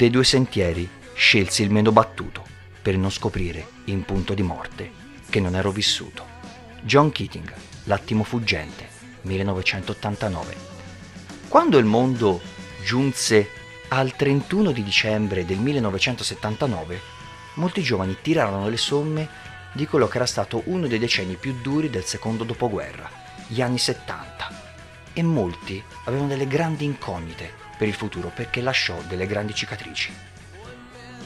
Dei due sentieri scelsi il meno battuto per non scoprire in punto di morte che non ero vissuto. John Keating, L'attimo fuggente, 1989. Quando il mondo giunse al 31 di dicembre del 1979, molti giovani tirarono le somme di quello che era stato uno dei decenni più duri del secondo dopoguerra, gli anni 70. E molti avevano delle grandi incognite per il futuro perché lasciò delle grandi cicatrici.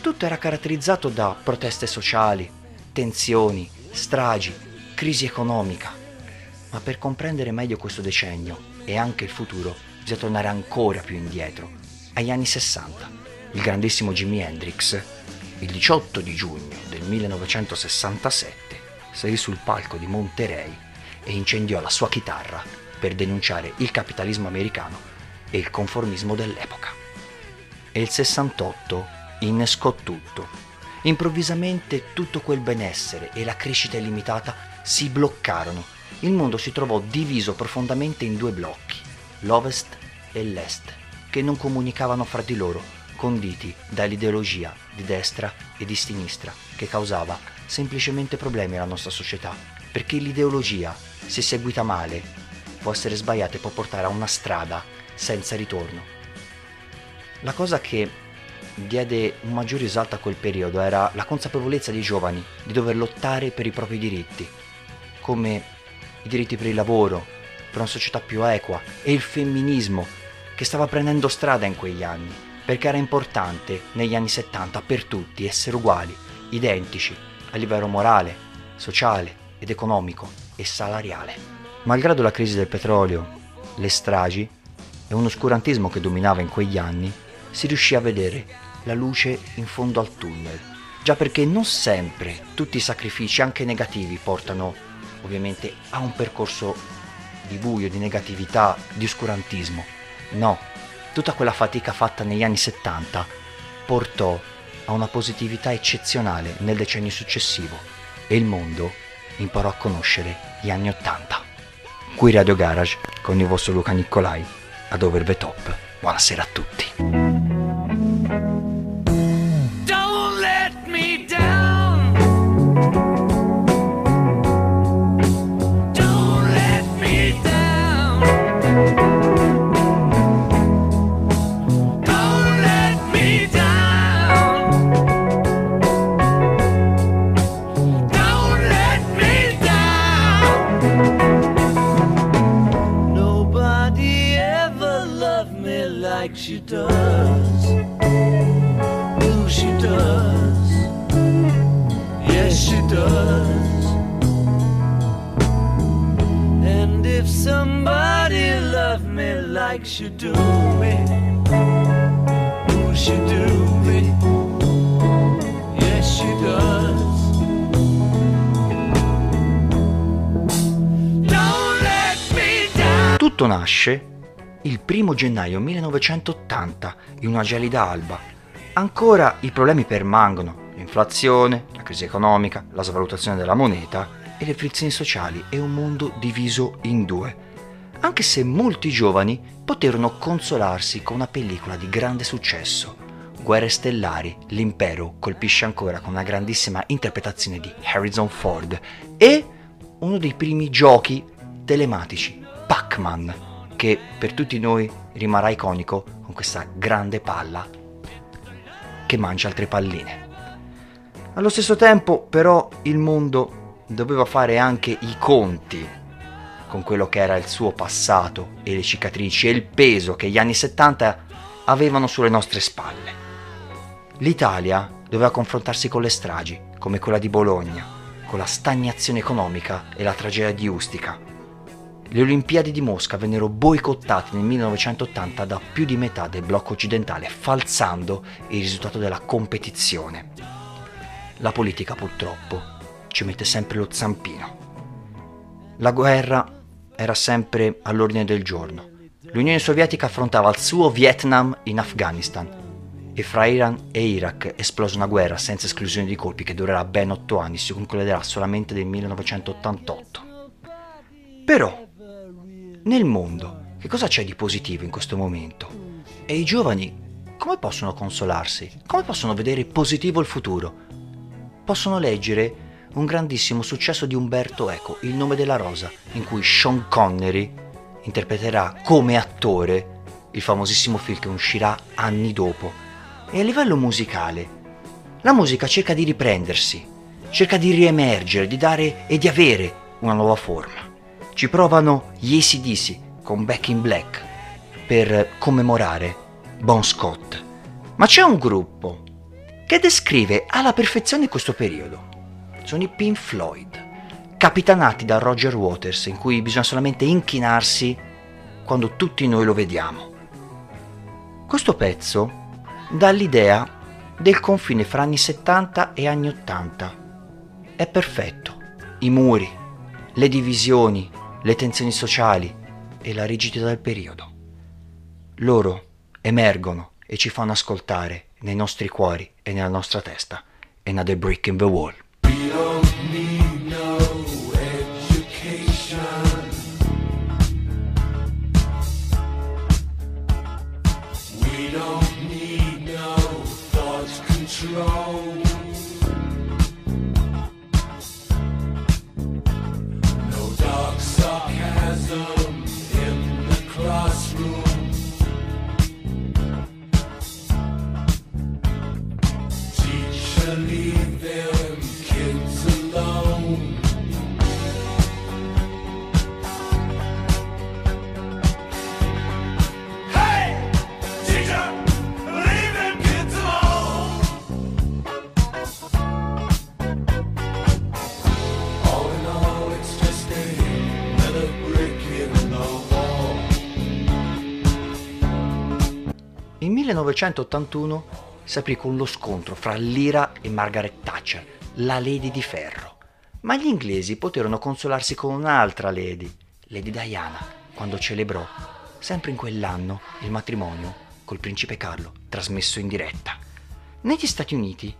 Tutto era caratterizzato da proteste sociali, tensioni, stragi, crisi economica. Ma per comprendere meglio questo decennio e anche il futuro bisogna tornare ancora più indietro, agli anni 60. Il grandissimo Jimi Hendrix, il 18 di giugno del 1967, salì sul palco di Monterey e incendiò la sua chitarra per denunciare il capitalismo americano e il conformismo dell'epoca. E il 68 innescò tutto. Improvvisamente tutto quel benessere e la crescita illimitata si bloccarono. Il mondo si trovò diviso profondamente in due blocchi, l'Ovest e l'Est, che non comunicavano fra di loro, conditi dall'ideologia di destra e di sinistra, che causava semplicemente problemi alla nostra società, perché l'ideologia, se seguita male, può essere sbagliata e può portare a una strada senza ritorno. La cosa che diede un maggior risalto a quel periodo era la consapevolezza dei giovani di dover lottare per i propri diritti, come i diritti per il lavoro, per una società più equa e il femminismo che stava prendendo strada in quegli anni, perché era importante negli anni 70 per tutti essere uguali, identici a livello morale, sociale ed economico e salariale. Malgrado la crisi del petrolio, le stragi e un oscurantismo che dominava in quegli anni, si riuscì a vedere la luce in fondo al tunnel. Già perché non sempre tutti i sacrifici, anche negativi, portano ovviamente a un percorso di buio, di negatività, di oscurantismo. No, tutta quella fatica fatta negli anni 70 portò a una positività eccezionale nel decennio successivo e il mondo imparò a conoscere gli anni 80. Qui Radio Garage con il vostro Luca Nicolai ad Over the Top. Buonasera a tutti. 1980 in una gelida alba. Ancora i problemi permangono, l'inflazione, la crisi economica, la svalutazione della moneta e le frizioni sociali e un mondo diviso in due anche se molti giovani poterono consolarsi con una pellicola di grande successo. Guerre stellari, l'impero colpisce ancora con una grandissima interpretazione di Harrison Ford e uno dei primi giochi telematici, Pac-Man, che per tutti noi rimarrà iconico con questa grande palla che mangia altre palline. Allo stesso tempo però il mondo doveva fare anche i conti con quello che era il suo passato e le cicatrici e il peso che gli anni 70 avevano sulle nostre spalle. L'Italia doveva confrontarsi con le stragi, come quella di Bologna, con la stagnazione economica e la tragedia di Ustica. Le Olimpiadi di Mosca vennero boicottate nel 1980 da più di metà del blocco occidentale, falsando il risultato della competizione. La politica purtroppo ci mette sempre lo zampino. La guerra era sempre all'ordine del giorno. L'Unione Sovietica affrontava il suo Vietnam in Afghanistan e fra Iran e Iraq esplose una guerra senza esclusione di colpi che durerà ben otto anni, si concluderà solamente nel 1988. Però, nel mondo, che cosa c'è di positivo in questo momento? E i giovani come possono consolarsi? Come possono vedere positivo il futuro? Possono leggere un grandissimo successo di Umberto Eco, Il nome della rosa, in cui Sean Connery interpreterà come attore il famosissimo film che uscirà anni dopo. E a livello musicale, la musica cerca di riprendersi, cerca di riemergere, di dare e di avere una nuova forma. Ci provano gli ACDC con Back in Black per commemorare Bon Scott. Ma c'è un gruppo che descrive alla perfezione questo periodo sono i Pink Floyd, capitanati da Roger Waters, in cui bisogna solamente inchinarsi quando tutti noi lo vediamo. Questo pezzo dà l'idea del confine fra anni 70 e anni 80. È perfetto. I muri, le divisioni, le tensioni sociali e la rigidità del periodo. Loro emergono e ci fanno ascoltare nei nostri cuori e nella nostra testa. Another brick in the wall. 1981 si aprì con lo scontro fra l'Ira e Margaret Thatcher, la Lady di Ferro. Ma gli inglesi poterono consolarsi con un'altra Lady, Lady Diana, quando celebrò, sempre in quell'anno, il matrimonio col principe Carlo, trasmesso in diretta. Negli Stati Uniti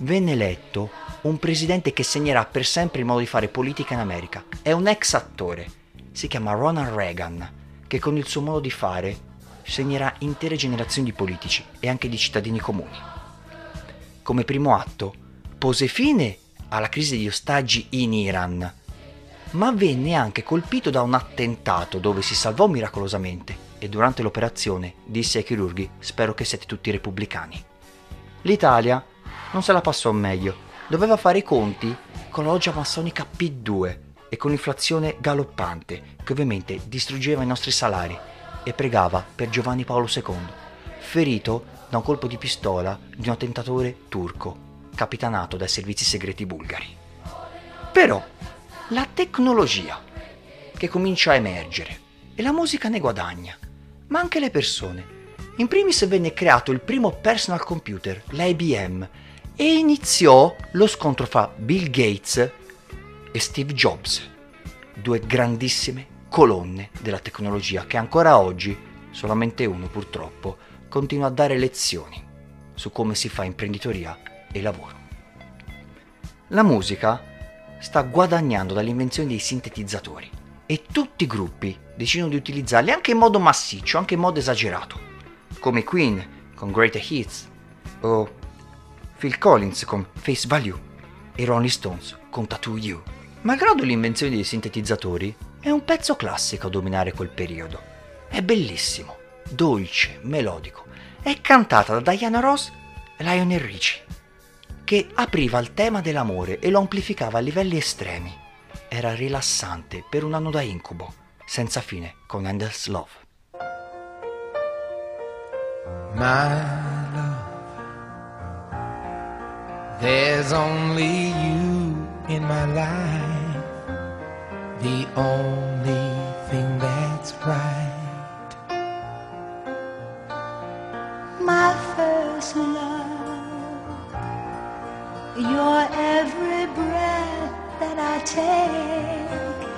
venne eletto un presidente che segnerà per sempre il modo di fare politica in America. È un ex attore, si chiama Ronald Reagan, che con il suo modo di fare segnerà intere generazioni di politici e anche di cittadini comuni. Come primo atto, pose fine alla crisi degli ostaggi in Iran, ma venne anche colpito da un attentato dove si salvò miracolosamente e durante l'operazione disse ai chirurghi spero che siete tutti repubblicani. L'Italia non se la passò meglio, doveva fare i conti con la loggia massonica P2 e con l'inflazione galoppante che ovviamente distruggeva i nostri salari e pregava per Giovanni Paolo II, ferito da un colpo di pistola di un attentatore turco, capitanato dai servizi segreti bulgari. Però la tecnologia che comincia a emergere e la musica ne guadagna, ma anche le persone. In primis venne creato il primo personal computer, l'IBM, e iniziò lo scontro fra Bill Gates e Steve Jobs, due grandissime colonne della tecnologia che ancora oggi, solamente uno purtroppo, continua a dare lezioni su come si fa imprenditoria e lavoro. La musica sta guadagnando dall'invenzione dei sintetizzatori e tutti i gruppi decidono di utilizzarli anche in modo massiccio, anche in modo esagerato, come Queen con Great Hits o Phil Collins con Face Value e Rolling Stones con Tattoo You. Malgrado l'invenzione dei sintetizzatori, è un pezzo classico a dominare quel periodo. È bellissimo, dolce, melodico. È cantata da Diana Ross e Lionel Richie, che apriva il tema dell'amore e lo amplificava a livelli estremi. era rilassante per un anno da incubo, senza fine, con Endless Love. My love, there's only you in my life, the only thing that's right. My first love, your every breath that I take,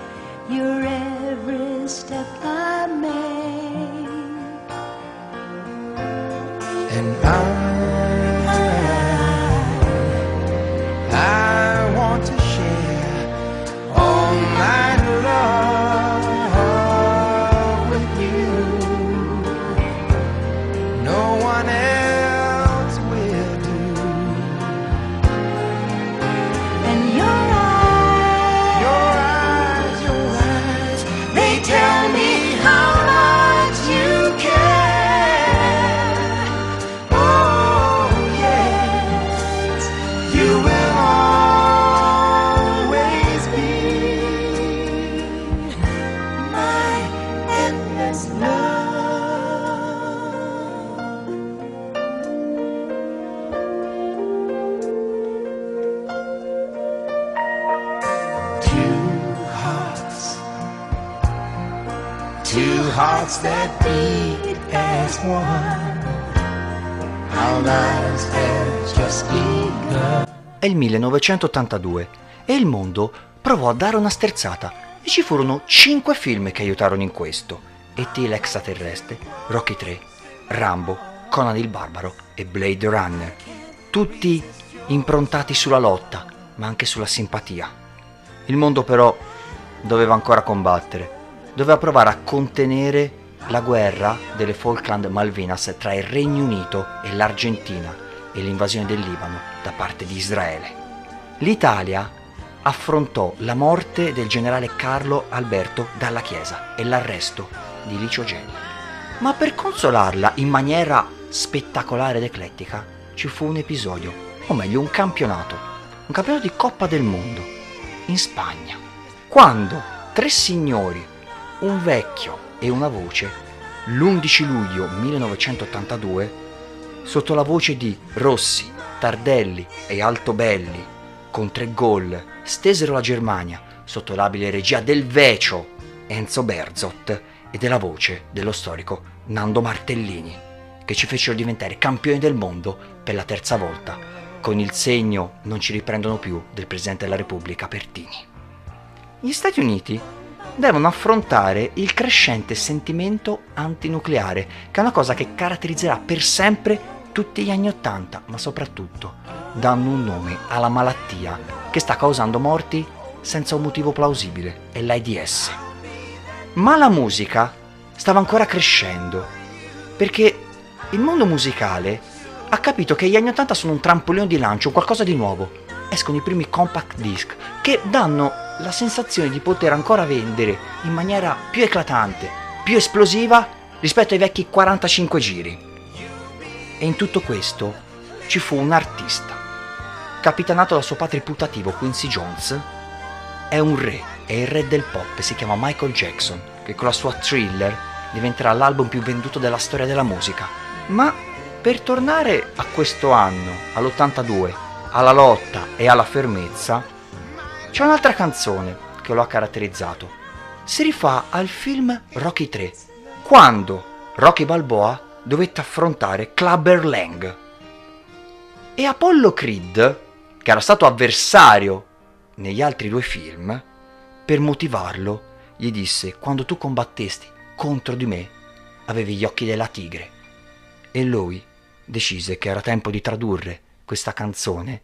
your every step I make. And I hearts that beat as one. Our lives have just begun. È il 1982 e il mondo provò a dare una sterzata e ci furono cinque film che aiutarono in questo. E.T. l'extraterrestre, Rocky 3, Rambo, Conan il Barbaro e Blade Runner. Tutti improntati sulla lotta, ma anche sulla simpatia. Il mondo però doveva ancora combattere doveva provare a contenere la guerra delle Falkland Malvinas tra il Regno Unito e l'Argentina e l'invasione del Libano da parte di Israele. L'Italia affrontò la morte del generale Carlo Alberto dalla Chiesa e l'arresto di Licio Gelli. Ma per consolarla in maniera spettacolare ed eclettica ci fu un episodio, o meglio un campionato, un campionato di Coppa del Mondo in Spagna, quando tre signori un vecchio e una voce, l'11 luglio 1982, sotto la voce di Rossi, Tardelli e Altobelli, con tre gol, stesero la Germania sotto l'abile regia del vecio Enzo Berzot e della voce dello storico Nando Martellini, che ci fecero diventare campioni del mondo per la terza volta, con il segno non ci riprendono più del Presidente della Repubblica Pertini. Gli Stati Uniti devono affrontare il crescente sentimento antinucleare, che è una cosa che caratterizzerà per sempre tutti gli anni Ottanta, ma soprattutto danno un nome alla malattia che sta causando morti senza un motivo plausibile, è l'AIDS. Ma la musica stava ancora crescendo, perché il mondo musicale ha capito che gli anni Ottanta sono un trampolino di lancio, qualcosa di nuovo. Escono i primi compact disc che danno la sensazione di poter ancora vendere in maniera più eclatante, più esplosiva rispetto ai vecchi 45 giri. E in tutto questo ci fu un artista, capitanato dal suo padre putativo Quincy Jones, è un re, è il re del pop, si chiama Michael Jackson, che con la sua thriller diventerà l'album più venduto della storia della musica. Ma per tornare a questo anno, all'82, alla lotta e alla fermezza, c'è un'altra canzone che lo ha caratterizzato. Si rifà al film Rocky 3, quando Rocky Balboa dovette affrontare Clubber Lang. E Apollo Creed, che era stato avversario negli altri due film, per motivarlo, gli disse: Quando tu combattesti contro di me, avevi gli occhi della tigre. E lui decise che era tempo di tradurre questa canzone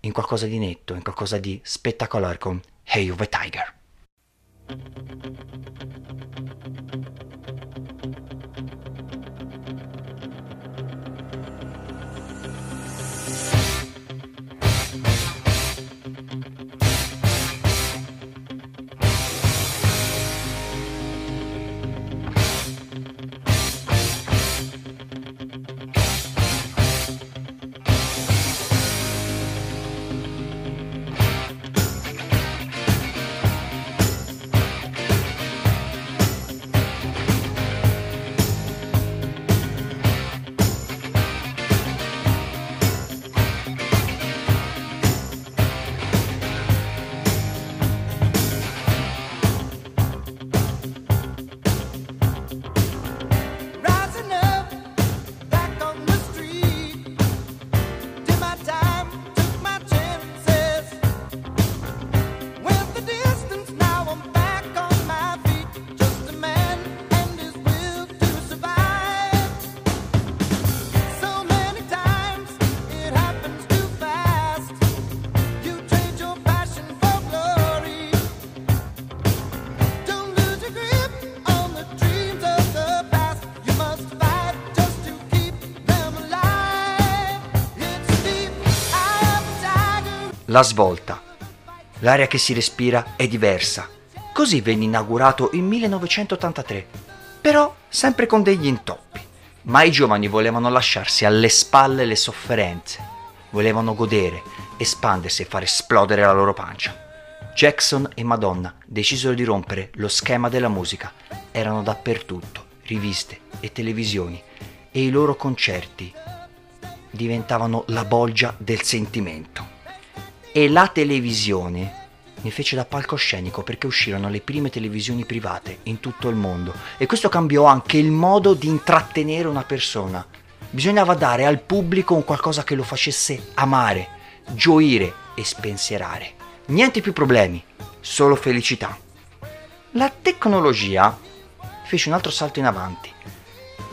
in qualcosa di netto, in qualcosa di spettacolare con Hey a Tiger. La svolta. L'aria che si respira è diversa. Così venne inaugurato il 1983, però sempre con degli intoppi. Ma i giovani volevano lasciarsi alle spalle le sofferenze, volevano godere, espandersi e far esplodere la loro pancia. Jackson e Madonna decisero di rompere lo schema della musica. Erano dappertutto, riviste e televisioni, e i loro concerti diventavano la bolgia del sentimento. E la televisione ne fece da palcoscenico perché uscirono le prime televisioni private in tutto il mondo e questo cambiò anche il modo di intrattenere una persona. Bisognava dare al pubblico un qualcosa che lo facesse amare, gioire e spensierare. Niente più problemi, solo felicità. La tecnologia fece un altro salto in avanti.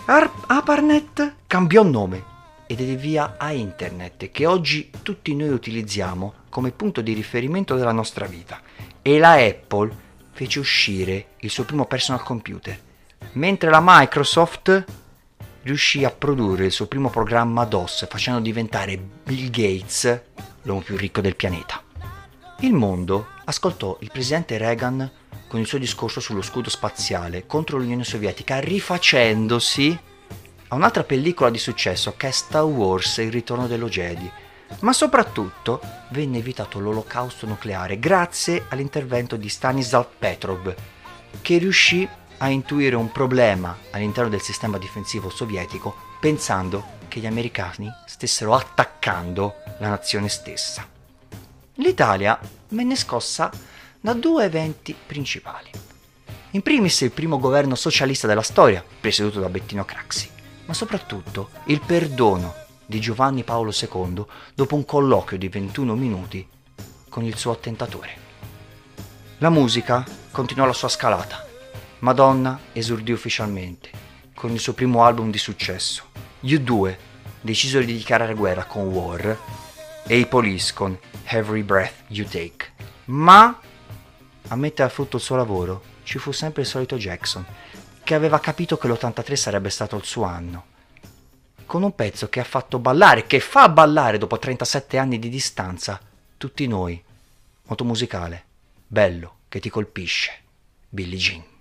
Ar- Aparnet cambiò nome ed è via a internet che oggi tutti noi utilizziamo come punto di riferimento della nostra vita. E la Apple fece uscire il suo primo personal computer, mentre la Microsoft riuscì a produrre il suo primo programma DOS facendo diventare Bill Gates l'uomo più ricco del pianeta. Il mondo ascoltò il presidente Reagan con il suo discorso sullo scudo spaziale contro l'Unione Sovietica, rifacendosi a un'altra pellicola di successo che è Star Wars Il ritorno dello Jedi. Ma soprattutto venne evitato l'olocausto nucleare grazie all'intervento di Stanislav Petrov, che riuscì a intuire un problema all'interno del sistema difensivo sovietico pensando che gli americani stessero attaccando la nazione stessa l'Italia venne scossa da due eventi principali. In primis il primo governo socialista della storia, presieduto da Bettino Craxi, ma soprattutto il perdono di Giovanni Paolo II dopo un colloquio di 21 minuti con il suo attentatore. La musica continuò la sua scalata. Madonna esordì ufficialmente con il suo primo album di successo. Gli U2 decisero di dichiarare guerra con War e i Police con Every Breath You Take. Ma a mettere a frutto il suo lavoro ci fu sempre il solito Jackson, che aveva capito che l'83 sarebbe stato il suo anno. Con un pezzo che ha fatto ballare, che fa ballare dopo 37 anni di distanza, tutti noi. Moto musicale, bello, che ti colpisce. Billie Jean.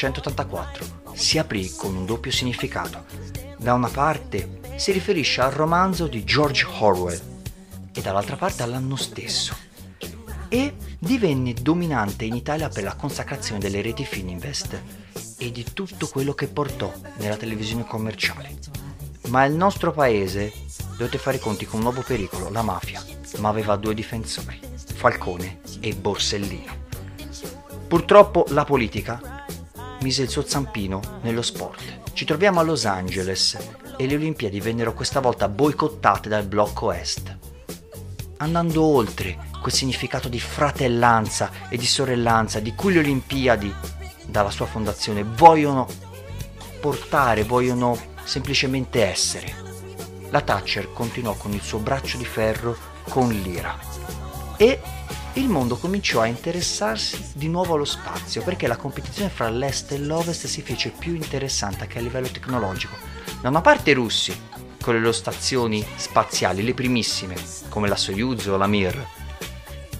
1984 si aprì con un doppio significato. Da una parte si riferisce al romanzo di George Orwell e dall'altra parte all'anno stesso e divenne dominante in Italia per la consacrazione delle reti Fininvest e di tutto quello che portò nella televisione commerciale. Ma il nostro paese dovette fare i conti con un nuovo pericolo, la mafia, ma aveva due difensori, Falcone e Borsellino. Purtroppo la politica mise il suo zampino nello sport. Ci troviamo a Los Angeles e le Olimpiadi vennero questa volta boicottate dal blocco est. Andando oltre quel significato di fratellanza e di sorellanza di cui le Olimpiadi, dalla sua fondazione, vogliono portare, vogliono semplicemente essere. La Thatcher continuò con il suo braccio di ferro con l'ira e il mondo cominciò a interessarsi di nuovo allo spazio perché la competizione fra l'est e l'ovest si fece più interessante anche a livello tecnologico. Da una parte i russi, con le loro stazioni spaziali, le primissime, come la Soyuz o la Mir,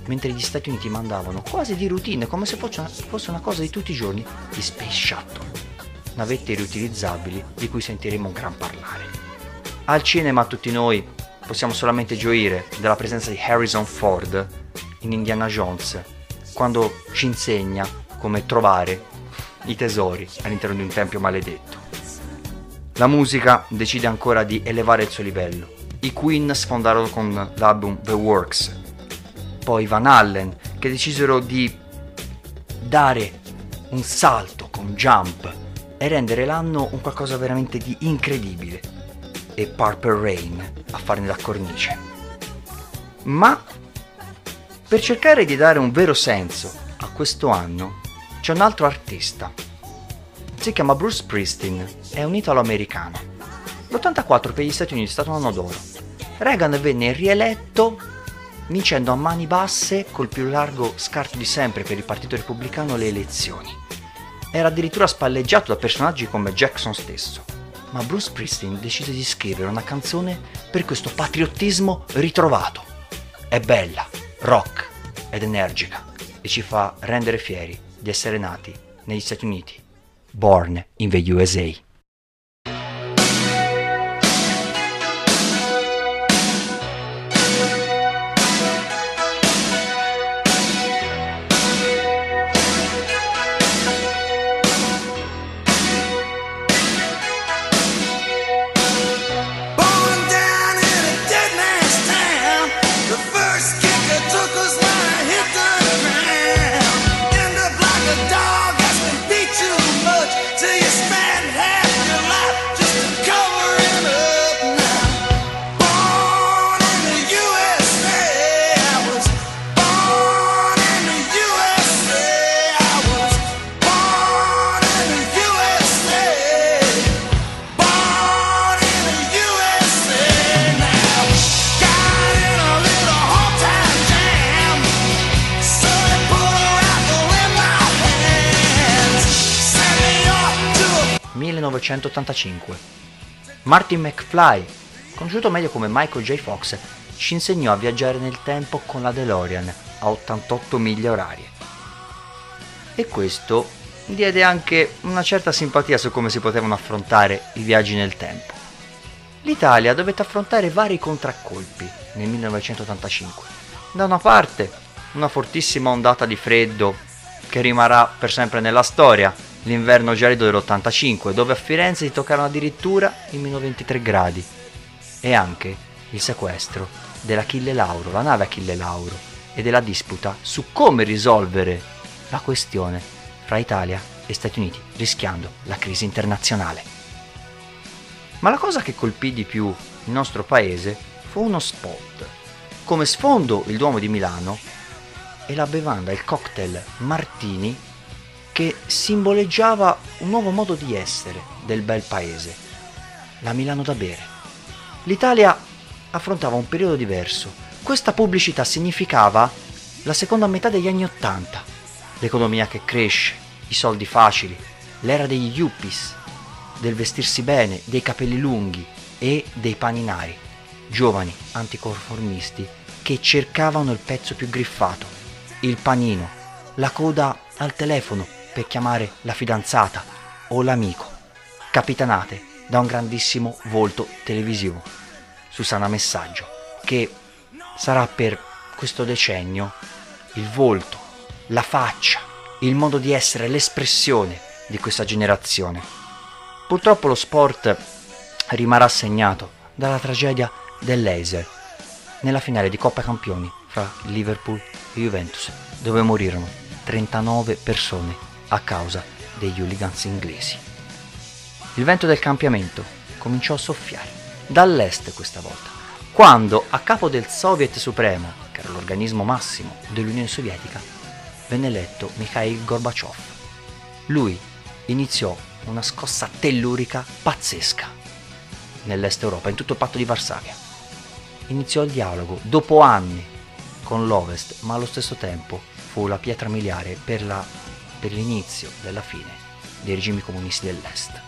mentre gli Stati Uniti mandavano quasi di routine, come se fosse una cosa di tutti i giorni, gli Space Shuttle, navette riutilizzabili di cui sentiremo un gran parlare. Al cinema tutti noi possiamo solamente gioire della presenza di Harrison Ford in Indiana Jones, quando ci insegna come trovare i tesori all'interno di un tempio maledetto. La musica decide ancora di elevare il suo livello. I Queen sfondarono con l'album The Works, poi Van Allen, che decisero di dare un salto con Jump e rendere l'anno un qualcosa veramente di incredibile. E Purple Rain a farne la cornice. Ma per cercare di dare un vero senso a questo anno c'è un altro artista. Si chiama Bruce Springsteen, è un italo-americano. L'84 per gli Stati Uniti è stato un anno d'oro. Reagan venne rieletto vincendo a mani basse col più largo scarto di sempre per il Partito Repubblicano le elezioni. Era addirittura spalleggiato da personaggi come Jackson stesso. Ma Bruce Springsteen decise di scrivere una canzone per questo patriottismo ritrovato. È bella, rock ed energica e ci fa rendere fieri di essere nati negli Stati Uniti. Born in the USA. Martin McFly, conosciuto meglio come Michael J. Fox, ci insegnò a viaggiare nel tempo con la DeLorean a 88 miglia orarie. E questo diede anche una certa simpatia su come si potevano affrontare i viaggi nel tempo. L'Italia dovette affrontare vari contraccolpi nel 1985. Da una parte, una fortissima ondata di freddo che rimarrà per sempre nella storia, l'inverno gelido dell'85, dove a Firenze si toccarono addirittura i meno 23 gradi, e anche il sequestro dell'Achille Lauro, la nave Achille Lauro, e della disputa su come risolvere la questione fra Italia e Stati Uniti, rischiando la crisi internazionale. Ma la cosa che colpì di più il nostro paese fu uno spot. Come sfondo il Duomo di Milano e la bevanda, il cocktail Martini che simboleggiava un nuovo modo di essere del bel paese, la Milano da bere. L'Italia affrontava un periodo diverso. Questa pubblicità significava la seconda metà degli anni Ottanta, l'economia che cresce, i soldi facili, l'era degli yuppies, del vestirsi bene, dei capelli lunghi e dei paninari, giovani anticonformisti che cercavano il pezzo più griffato, il panino, la coda al telefono per chiamare la fidanzata o l'amico, capitanate da un grandissimo volto televisivo, Susana Messaggio, che sarà per questo decennio il volto, la faccia, il modo di essere, l'espressione di questa generazione. Purtroppo lo sport rimarrà segnato dalla tragedia dell'Eiser nella finale di Coppa Campioni fra Liverpool e Juventus, dove morirono 39 persone a causa degli hooligans inglesi. Il vento del cambiamento cominciò a soffiare, dall'est questa volta, quando a capo del Soviet Supremo, che era l'organismo massimo dell'Unione Sovietica, venne eletto Mikhail Gorbaciov. Lui iniziò una scossa tellurica pazzesca nell'est Europa, in tutto il patto di Varsavia. Iniziò il dialogo dopo anni con l'Ovest, ma allo stesso tempo fu la pietra miliare per, la, per l'inizio della fine dei regimi comunisti dell'Est.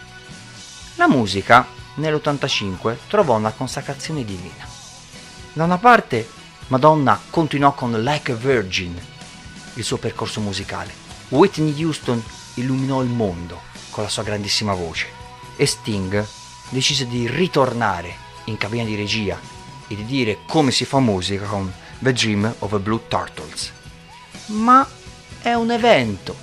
La musica nell'85 trovò una consacrazione divina. Da una parte Madonna continuò con Like a Virgin il suo percorso musicale. Whitney Houston illuminò il mondo con la sua grandissima voce e Sting decise di ritornare in cabina di regia e di dire come si fa musica con The Dream of a Blue Turtles. Ma è un evento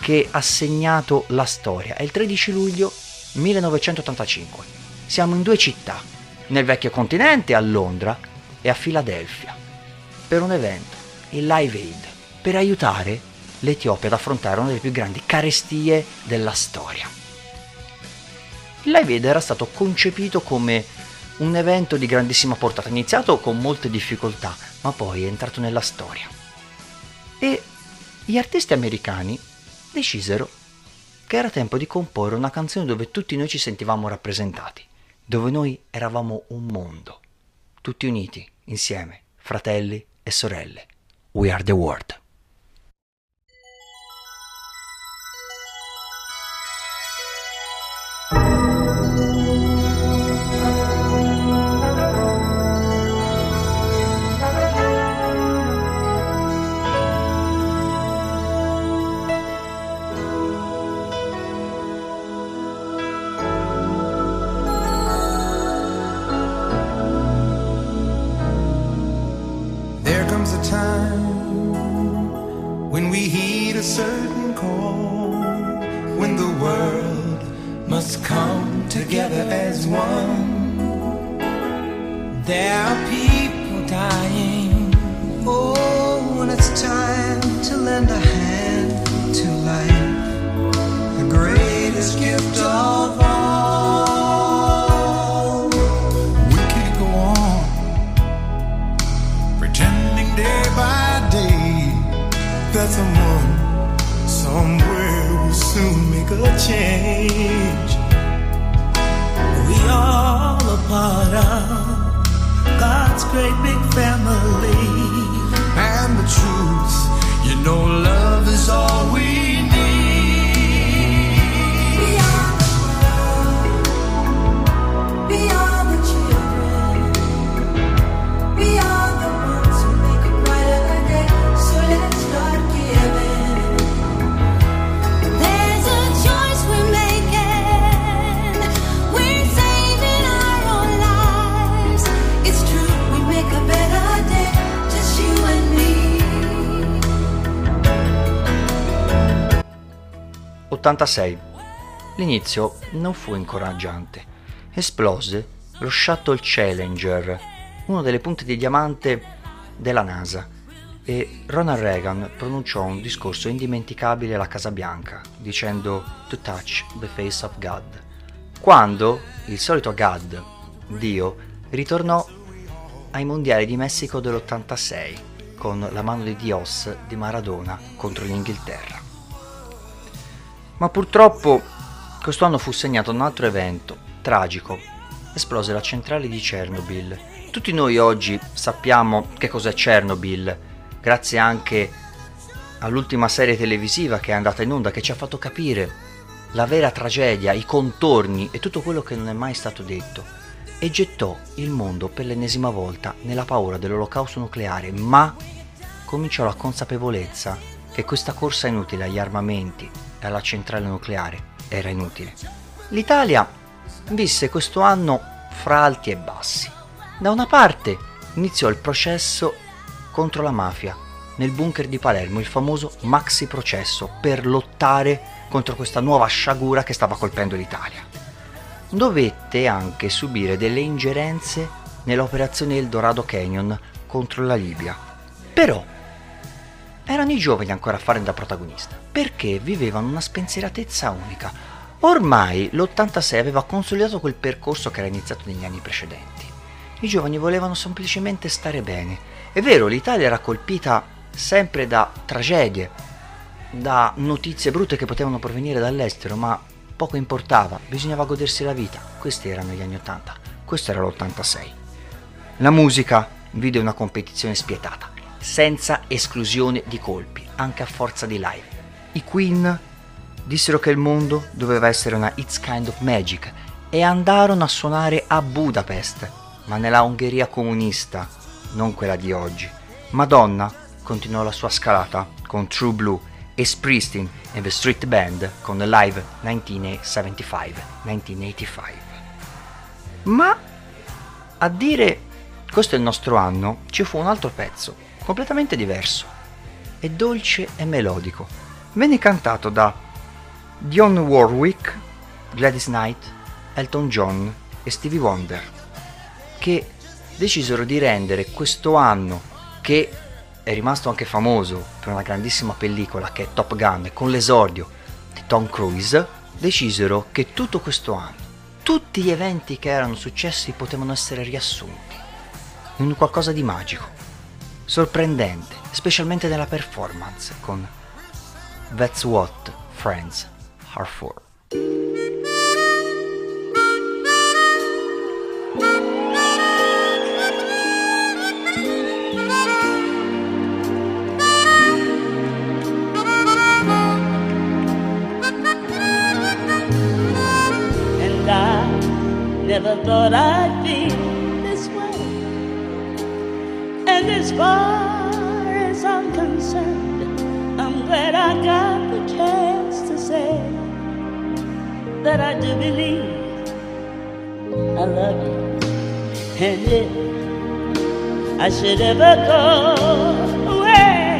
che ha segnato la storia. È il 13 luglio 1985. Siamo in due città, nel vecchio continente, a Londra e a Filadelfia, per un evento, il Live Aid, per aiutare l'Etiopia ad affrontare una delle più grandi carestie della storia. Il Live Aid era stato concepito come un evento di grandissima portata, iniziato con molte difficoltà, ma poi è entrato nella storia. E gli artisti americani decisero che era tempo di comporre una canzone dove tutti noi ci sentivamo rappresentati, dove noi eravamo un mondo, tutti uniti, insieme, fratelli e sorelle. We are the world. L'inizio non fu incoraggiante. Esplose lo Shuttle Challenger, una delle punte di diamante della NASA, e Ronald Reagan pronunciò un discorso indimenticabile alla Casa Bianca, dicendo To touch the face of God. Quando il solito God, Dio, ritornò ai mondiali di Messico dell'86 con la mano di Dios di Maradona contro l'Inghilterra. Ma purtroppo quest'anno fu segnato un altro evento, tragico. Esplose la centrale di Chernobyl. Tutti noi oggi sappiamo che cos'è Chernobyl, grazie anche all'ultima serie televisiva che è andata in onda, che ci ha fatto capire la vera tragedia, i contorni e tutto quello che non è mai stato detto. E gettò il mondo per l'ennesima volta nella paura dell'olocausto nucleare, ma cominciò la consapevolezza che questa corsa inutile agli armamenti alla centrale nucleare era inutile. L'Italia visse questo anno fra alti e bassi. Da una parte iniziò il processo contro la mafia nel bunker di Palermo, il famoso maxi processo per lottare contro questa nuova sciagura che stava colpendo l'Italia. Dovette anche subire delle ingerenze nell'operazione Eldorado Canyon contro la Libia. Però erano i giovani ancora a fare da protagonista, perché vivevano una spensieratezza unica. Ormai l'86 aveva consolidato quel percorso che era iniziato negli anni precedenti. I giovani volevano semplicemente stare bene. È vero, l'Italia era colpita sempre da tragedie, da notizie brutte che potevano provenire dall'estero, ma poco importava, bisognava godersi la vita. Questi erano gli anni 80, questo era l'86. La musica vide una competizione spietata senza esclusione di colpi, anche a forza di live. I Queen dissero che il mondo doveva essere una It's Kind of Magic e andarono a suonare a Budapest, ma nella Ungheria comunista, non quella di oggi. Madonna continuò la sua scalata con True Blue e Springsteen e The Street Band con Live 1975-1985. Ma a dire questo è il nostro anno, ci fu un altro pezzo completamente diverso. È dolce e melodico. Venne cantato da Dionne Warwick, Gladys Knight, Elton John e Stevie Wonder, che decisero di rendere questo anno, che è rimasto anche famoso per una grandissima pellicola che è Top Gun, con l'esordio di Tom Cruise, decisero che tutto questo anno, tutti gli eventi che erano successi potevano essere riassunti in qualcosa di magico sorprendente, specialmente nella performance con That's What Friends Are For. That I do believe I love you. And if I should ever go away,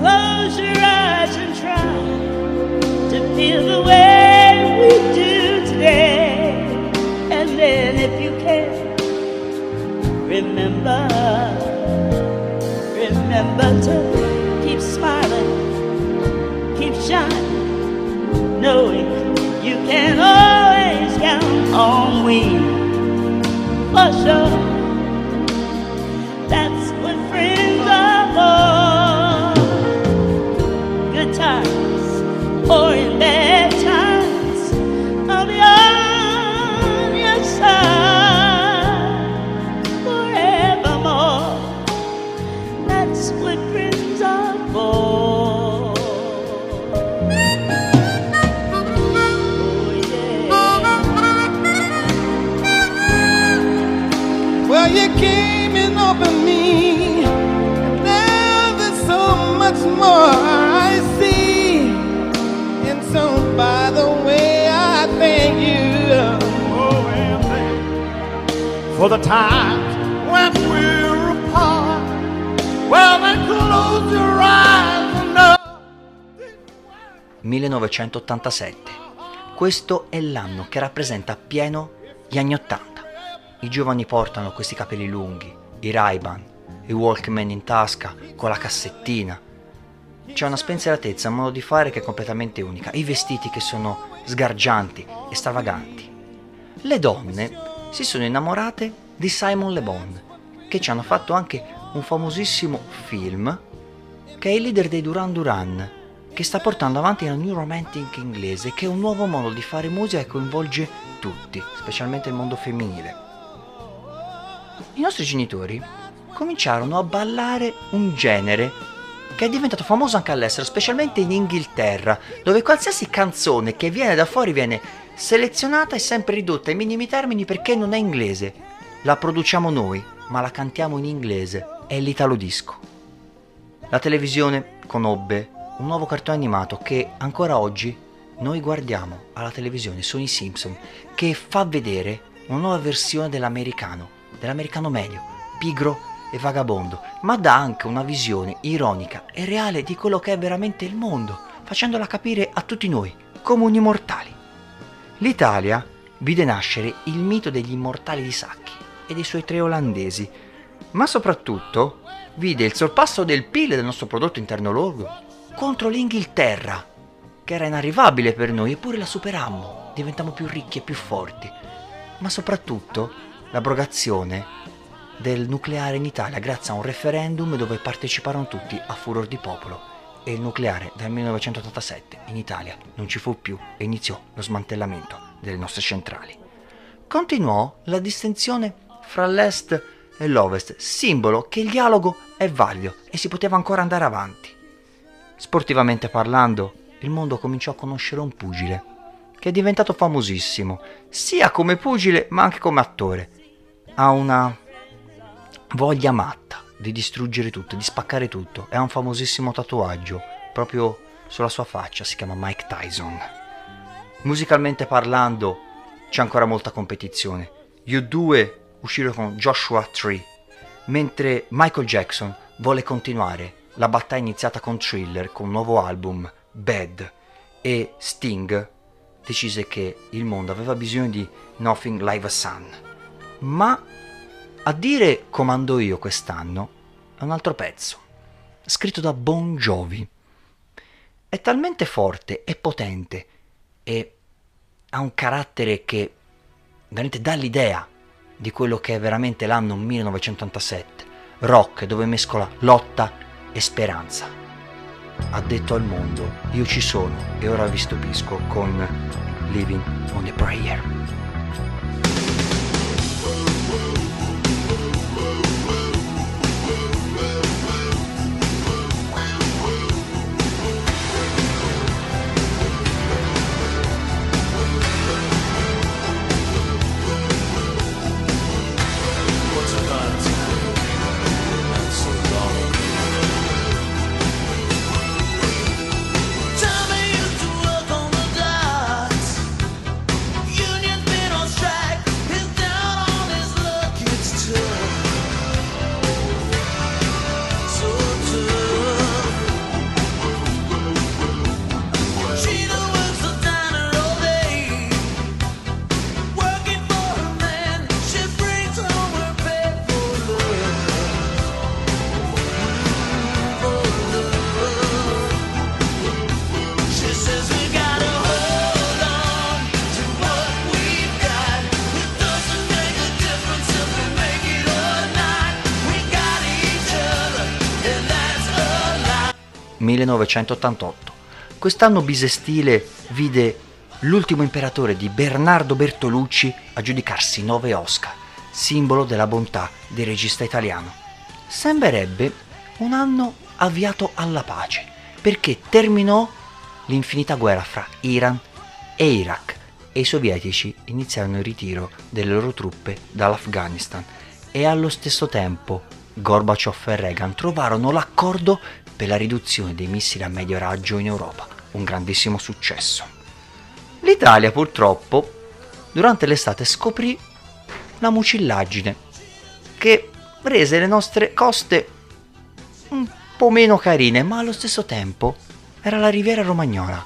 close your eyes and try to feel the way we do today. And then if you can, Remember, remember to keep smiling, keep shining, knowing you can always count on me 1987. Questo è l'anno che rappresenta appieno gli anni 80. I giovani portano questi capelli lunghi, i Ray-Ban, i Walkman in tasca, con la cassettina. C'è una spensieratezza, un modo di fare che è completamente unica. I vestiti che sono sgargianti e stravaganti. Le donne si sono innamorate di Simon Le Bon, che ci hanno fatto anche un famosissimo film che è il leader dei Duran Duran, che sta portando avanti la New Romantic inglese, che è un nuovo modo di fare musica che coinvolge tutti, specialmente il mondo femminile i nostri genitori cominciarono a ballare un genere che è diventato famoso anche all'estero, specialmente in Inghilterra, dove qualsiasi canzone che viene da fuori viene selezionata e sempre ridotta ai minimi termini perché non è inglese. La produciamo noi, ma la cantiamo in inglese, è l'italo disco. La televisione conobbe un nuovo cartone animato che ancora oggi noi guardiamo alla televisione, sono i Simpson, che fa vedere una nuova versione dell'americano dell'americano medio, pigro e vagabondo, ma dà anche una visione ironica e reale di quello che è veramente il mondo, facendola capire a tutti noi, comuni mortali. L'Italia vide nascere il mito degli immortali di Sacchi e dei suoi tre olandesi, ma soprattutto vide il sorpasso del PIL del nostro prodotto interno lordo contro l'Inghilterra, che era inarrivabile per noi, eppure la superammo, diventammo più ricchi e più forti. Ma soprattutto l'abrogazione del nucleare in Italia grazie a un referendum dove parteciparono tutti a furor di popolo e il nucleare dal 1987 in Italia non ci fu più e iniziò lo smantellamento delle nostre centrali. Continuò la distinzione fra l'est e l'ovest, simbolo che il dialogo è valido e si poteva ancora andare avanti. Sportivamente parlando, il mondo cominciò a conoscere un pugile che è diventato famosissimo, sia come pugile ma anche come attore. Ha una voglia matta di distruggere tutto, di spaccare tutto. E ha un famosissimo tatuaggio proprio sulla sua faccia, si chiama Mike Tyson. Musicalmente parlando, c'è ancora molta competizione. Gli U2 uscirono con Joshua Tree, mentre Michael Jackson volle continuare la battaglia iniziata con Thriller, con un nuovo album, Bad, e Sting decise che il mondo aveva bisogno di Nothing Like a Sun. Ma a dire comando io quest'anno è un altro pezzo, scritto da Bon Jovi. È talmente forte e potente e ha un carattere che veramente dà l'idea di quello che è veramente l'anno 1987, rock dove mescola lotta e speranza. Ha detto al mondo, io ci sono e ora vi stupisco con Living on a Prayer. ...1988. Quest'anno bisestile vide l'ultimo imperatore di Bernardo Bertolucci aggiudicarsi nove Oscar, simbolo della bontà del regista italiano. Sembrerebbe un anno avviato alla pace, perché terminò l'infinita guerra fra Iran e Iraq e i sovietici iniziarono il ritiro delle loro truppe dall'Afghanistan e allo stesso tempo Gorbaciov e Reagan trovarono l'accordo per la riduzione dei missili a medio raggio in Europa, un grandissimo successo. L'Italia purtroppo durante l'estate scoprì la mucillaggine che rese le nostre coste un po' meno carine, ma allo stesso tempo era la Riviera Romagnola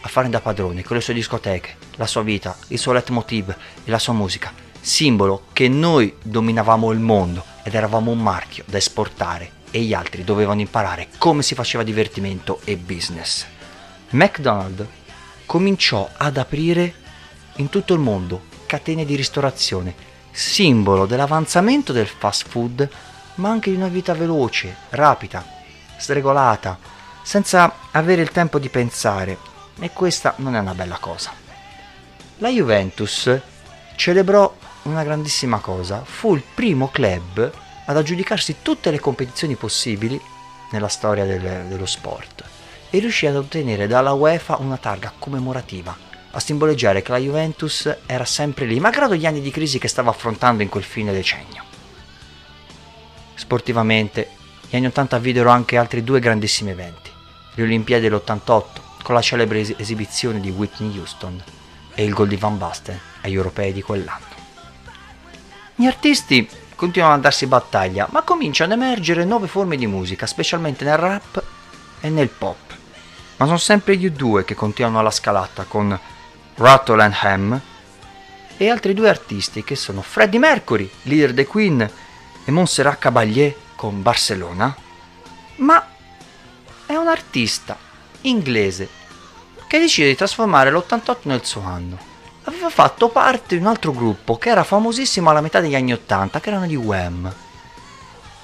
a fare da padrone con le sue discoteche, la sua vita, il suo leitmotiv e la sua musica, simbolo che noi dominavamo il mondo ed eravamo un marchio da esportare e gli altri dovevano imparare come si faceva divertimento e business. McDonald's cominciò ad aprire in tutto il mondo catene di ristorazione, simbolo dell'avanzamento del fast food, ma anche di una vita veloce, rapida, sregolata, senza avere il tempo di pensare, e questa non è una bella cosa. La Juventus celebrò una grandissima cosa, fu il primo club ad aggiudicarsi tutte le competizioni possibili nella storia del, dello sport e riuscì ad ottenere dalla UEFA una targa commemorativa a simboleggiare che la Juventus era sempre lì, malgrado gli anni di crisi che stava affrontando in quel fine decennio. Sportivamente, gli anni 80 videro anche altri due grandissimi eventi, le Olimpiadi dell'88 con la celebre es- esibizione di Whitney Houston e il gol di Van Basten agli europei di quell'anno. Gli artisti continuano a darsi battaglia, ma cominciano ad emergere nuove forme di musica, specialmente nel rap e nel pop. Ma sono sempre gli due che continuano alla scalata con Rattle and Ham e altri due artisti che sono Freddie Mercury, leader dei Queen, e Montserrat Caballé con Barcellona, ma è un artista inglese che decide di trasformare l'88 nel suo anno. Aveva fatto parte di un altro gruppo che era famosissimo alla metà degli anni 80, che erano gli Wham.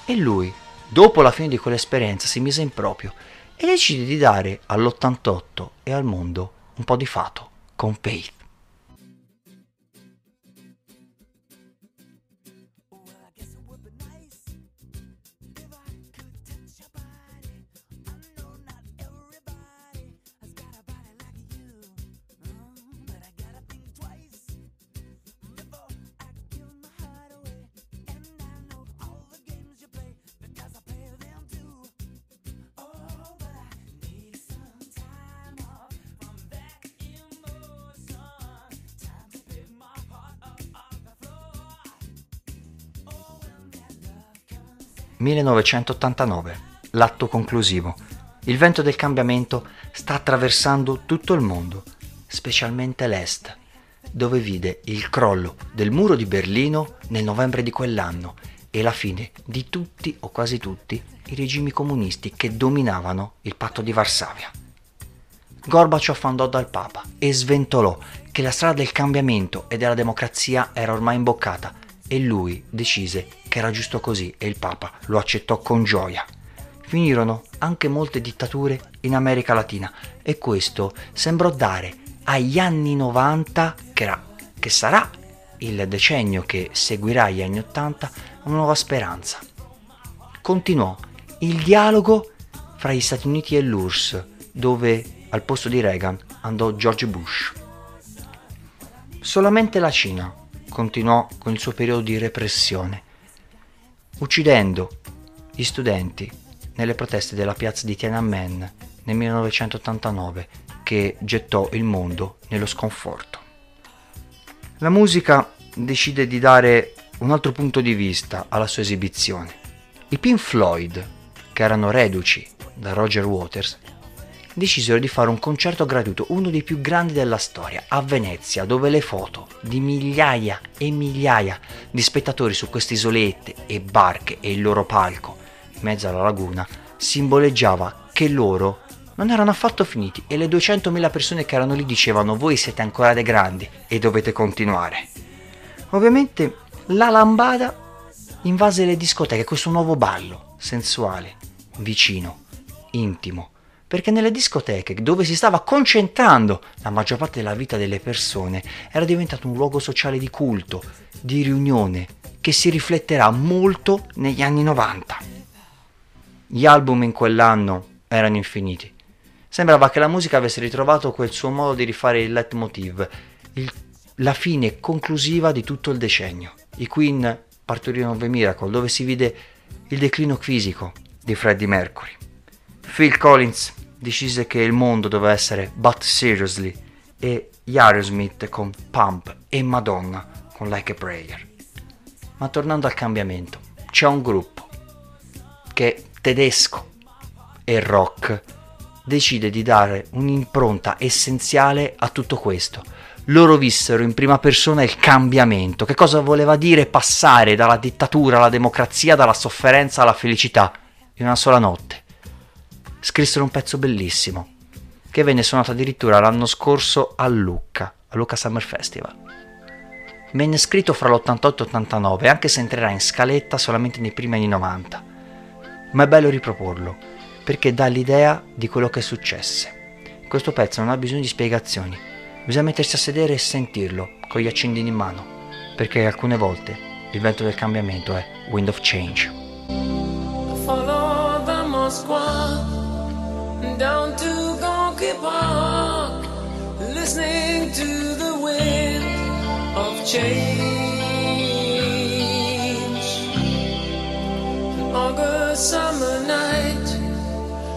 E lui, dopo la fine di quell'esperienza, si mise in proprio e decide di dare all'88 e al mondo un po' di fato con Faith. «1989, l'atto conclusivo. Il vento del cambiamento sta attraversando tutto il mondo, specialmente l'Est, dove vide il crollo del muro di Berlino nel novembre di quell'anno e la fine di tutti o quasi tutti i regimi comunisti che dominavano il patto di Varsavia. Gorbaciov andò dal Papa e sventolò che la strada del cambiamento e della democrazia era ormai imboccata e lui decise che era giusto così e il Papa lo accettò con gioia. Finirono anche molte dittature in America Latina e questo sembrò dare agli anni 90, che, era, che sarà il decennio che seguirà gli anni 80, una nuova speranza. Continuò il dialogo fra gli Stati Uniti e l'URSS, dove al posto di Reagan andò George Bush. Solamente la Cina continuò con il suo periodo di repressione, uccidendo gli studenti nelle proteste della piazza di Tiananmen nel 1989 che gettò il mondo nello sconforto. La musica decide di dare un altro punto di vista alla sua esibizione. I Pink Floyd, che erano reduci da Roger Waters, decisero di fare un concerto gratuito, uno dei più grandi della storia, a Venezia, dove le foto di migliaia e migliaia di spettatori su queste isolette e barche e il loro palco in mezzo alla laguna simboleggiava che loro non erano affatto finiti e le 200.000 persone che erano lì dicevano voi siete ancora dei grandi e dovete continuare. Ovviamente la lambada invase le discoteche, questo nuovo ballo sensuale, vicino, intimo, perché nelle discoteche, dove si stava concentrando la maggior parte della vita delle persone, era diventato un luogo sociale di culto, di riunione, che si rifletterà molto negli anni 90. Gli album in quell'anno erano infiniti. Sembrava che la musica avesse ritrovato quel suo modo di rifare il leitmotiv, il, la fine conclusiva di tutto il decennio. I Queen partorirono The Miracle, dove si vide il declino fisico di Freddie Mercury. Phil Collins decise che il mondo doveva essere But Seriously e gli Aerosmith con Pump e Madonna con Like a Prayer. Ma tornando al cambiamento, c'è un gruppo che tedesco e rock decide di dare un'impronta essenziale a tutto questo. Loro vissero in prima persona il cambiamento, che cosa voleva dire passare dalla dittatura alla democrazia, dalla sofferenza alla felicità in una sola notte scrissero un pezzo bellissimo, che venne suonato addirittura l'anno scorso a Lucca, a Lucca Summer Festival. Venne scritto fra l'88 e l'89, anche se entrerà in scaletta solamente nei primi anni 90. Ma è bello riproporlo, perché dà l'idea di quello che successe. Questo pezzo non ha bisogno di spiegazioni, bisogna mettersi a sedere e sentirlo, con gli accendini in mano, perché alcune volte il vento del cambiamento è wind of change. Follow the Moscow. Down to Gonky Park, listening to the wind of change. An August summer night,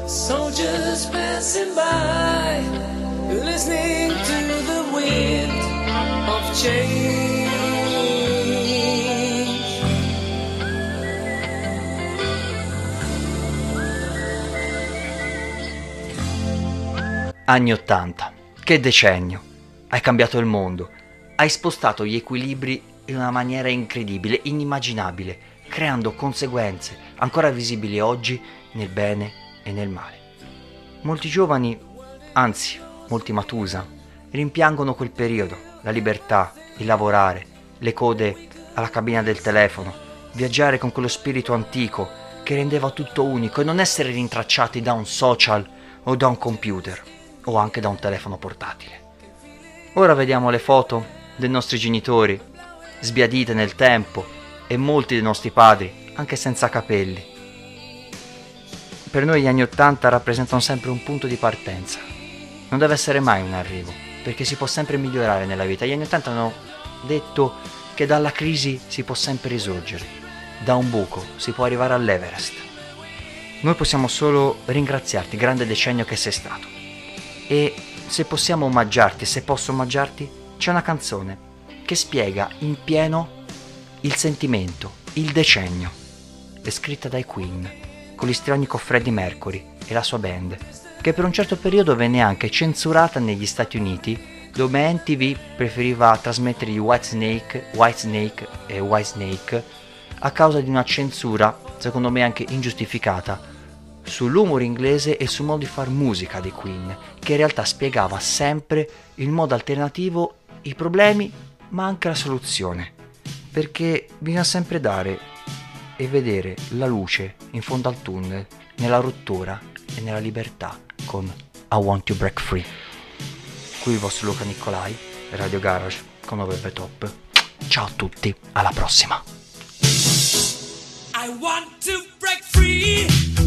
soldiers passing by, listening to the wind of change. Anni 80. Che decennio. Hai cambiato il mondo. Hai spostato gli equilibri in una maniera incredibile, inimmaginabile, creando conseguenze ancora visibili oggi nel bene e nel male. Molti giovani, anzi molti Matusa, rimpiangono quel periodo, la libertà, il lavorare, le code alla cabina del telefono, viaggiare con quello spirito antico che rendeva tutto unico e non essere rintracciati da un social o da un computer o anche da un telefono portatile. Ora vediamo le foto dei nostri genitori, sbiadite nel tempo, e molti dei nostri padri, anche senza capelli. Per noi gli anni Ottanta rappresentano sempre un punto di partenza. Non deve essere mai un arrivo, perché si può sempre migliorare nella vita. Gli anni Ottanta hanno detto che dalla crisi si può sempre risorgere da un buco si può arrivare all'Everest. Noi possiamo solo ringraziarti, grande decennio che sei stato. E se possiamo omaggiarti, se posso omaggiarti, c'è una canzone che spiega in pieno il sentimento, il decennio. È scritta dai Queen, con l'istrionico Freddie Mercury e la sua band, che per un certo periodo venne anche censurata negli Stati Uniti dove NTV preferiva trasmettere i White Snake, White Snake e White Snake a causa di una censura, secondo me anche ingiustificata, sull'umore inglese e sul modo di far musica dei Queen, che in realtà spiegava sempre in modo alternativo i problemi ma anche la soluzione, perché bisogna sempre dare e vedere la luce in fondo al tunnel, nella rottura e nella libertà con I Want to Break Free. Qui il vostro Luca Nicolai, Radio Garage con Over Top. Ciao a tutti, alla prossima! I want to break free.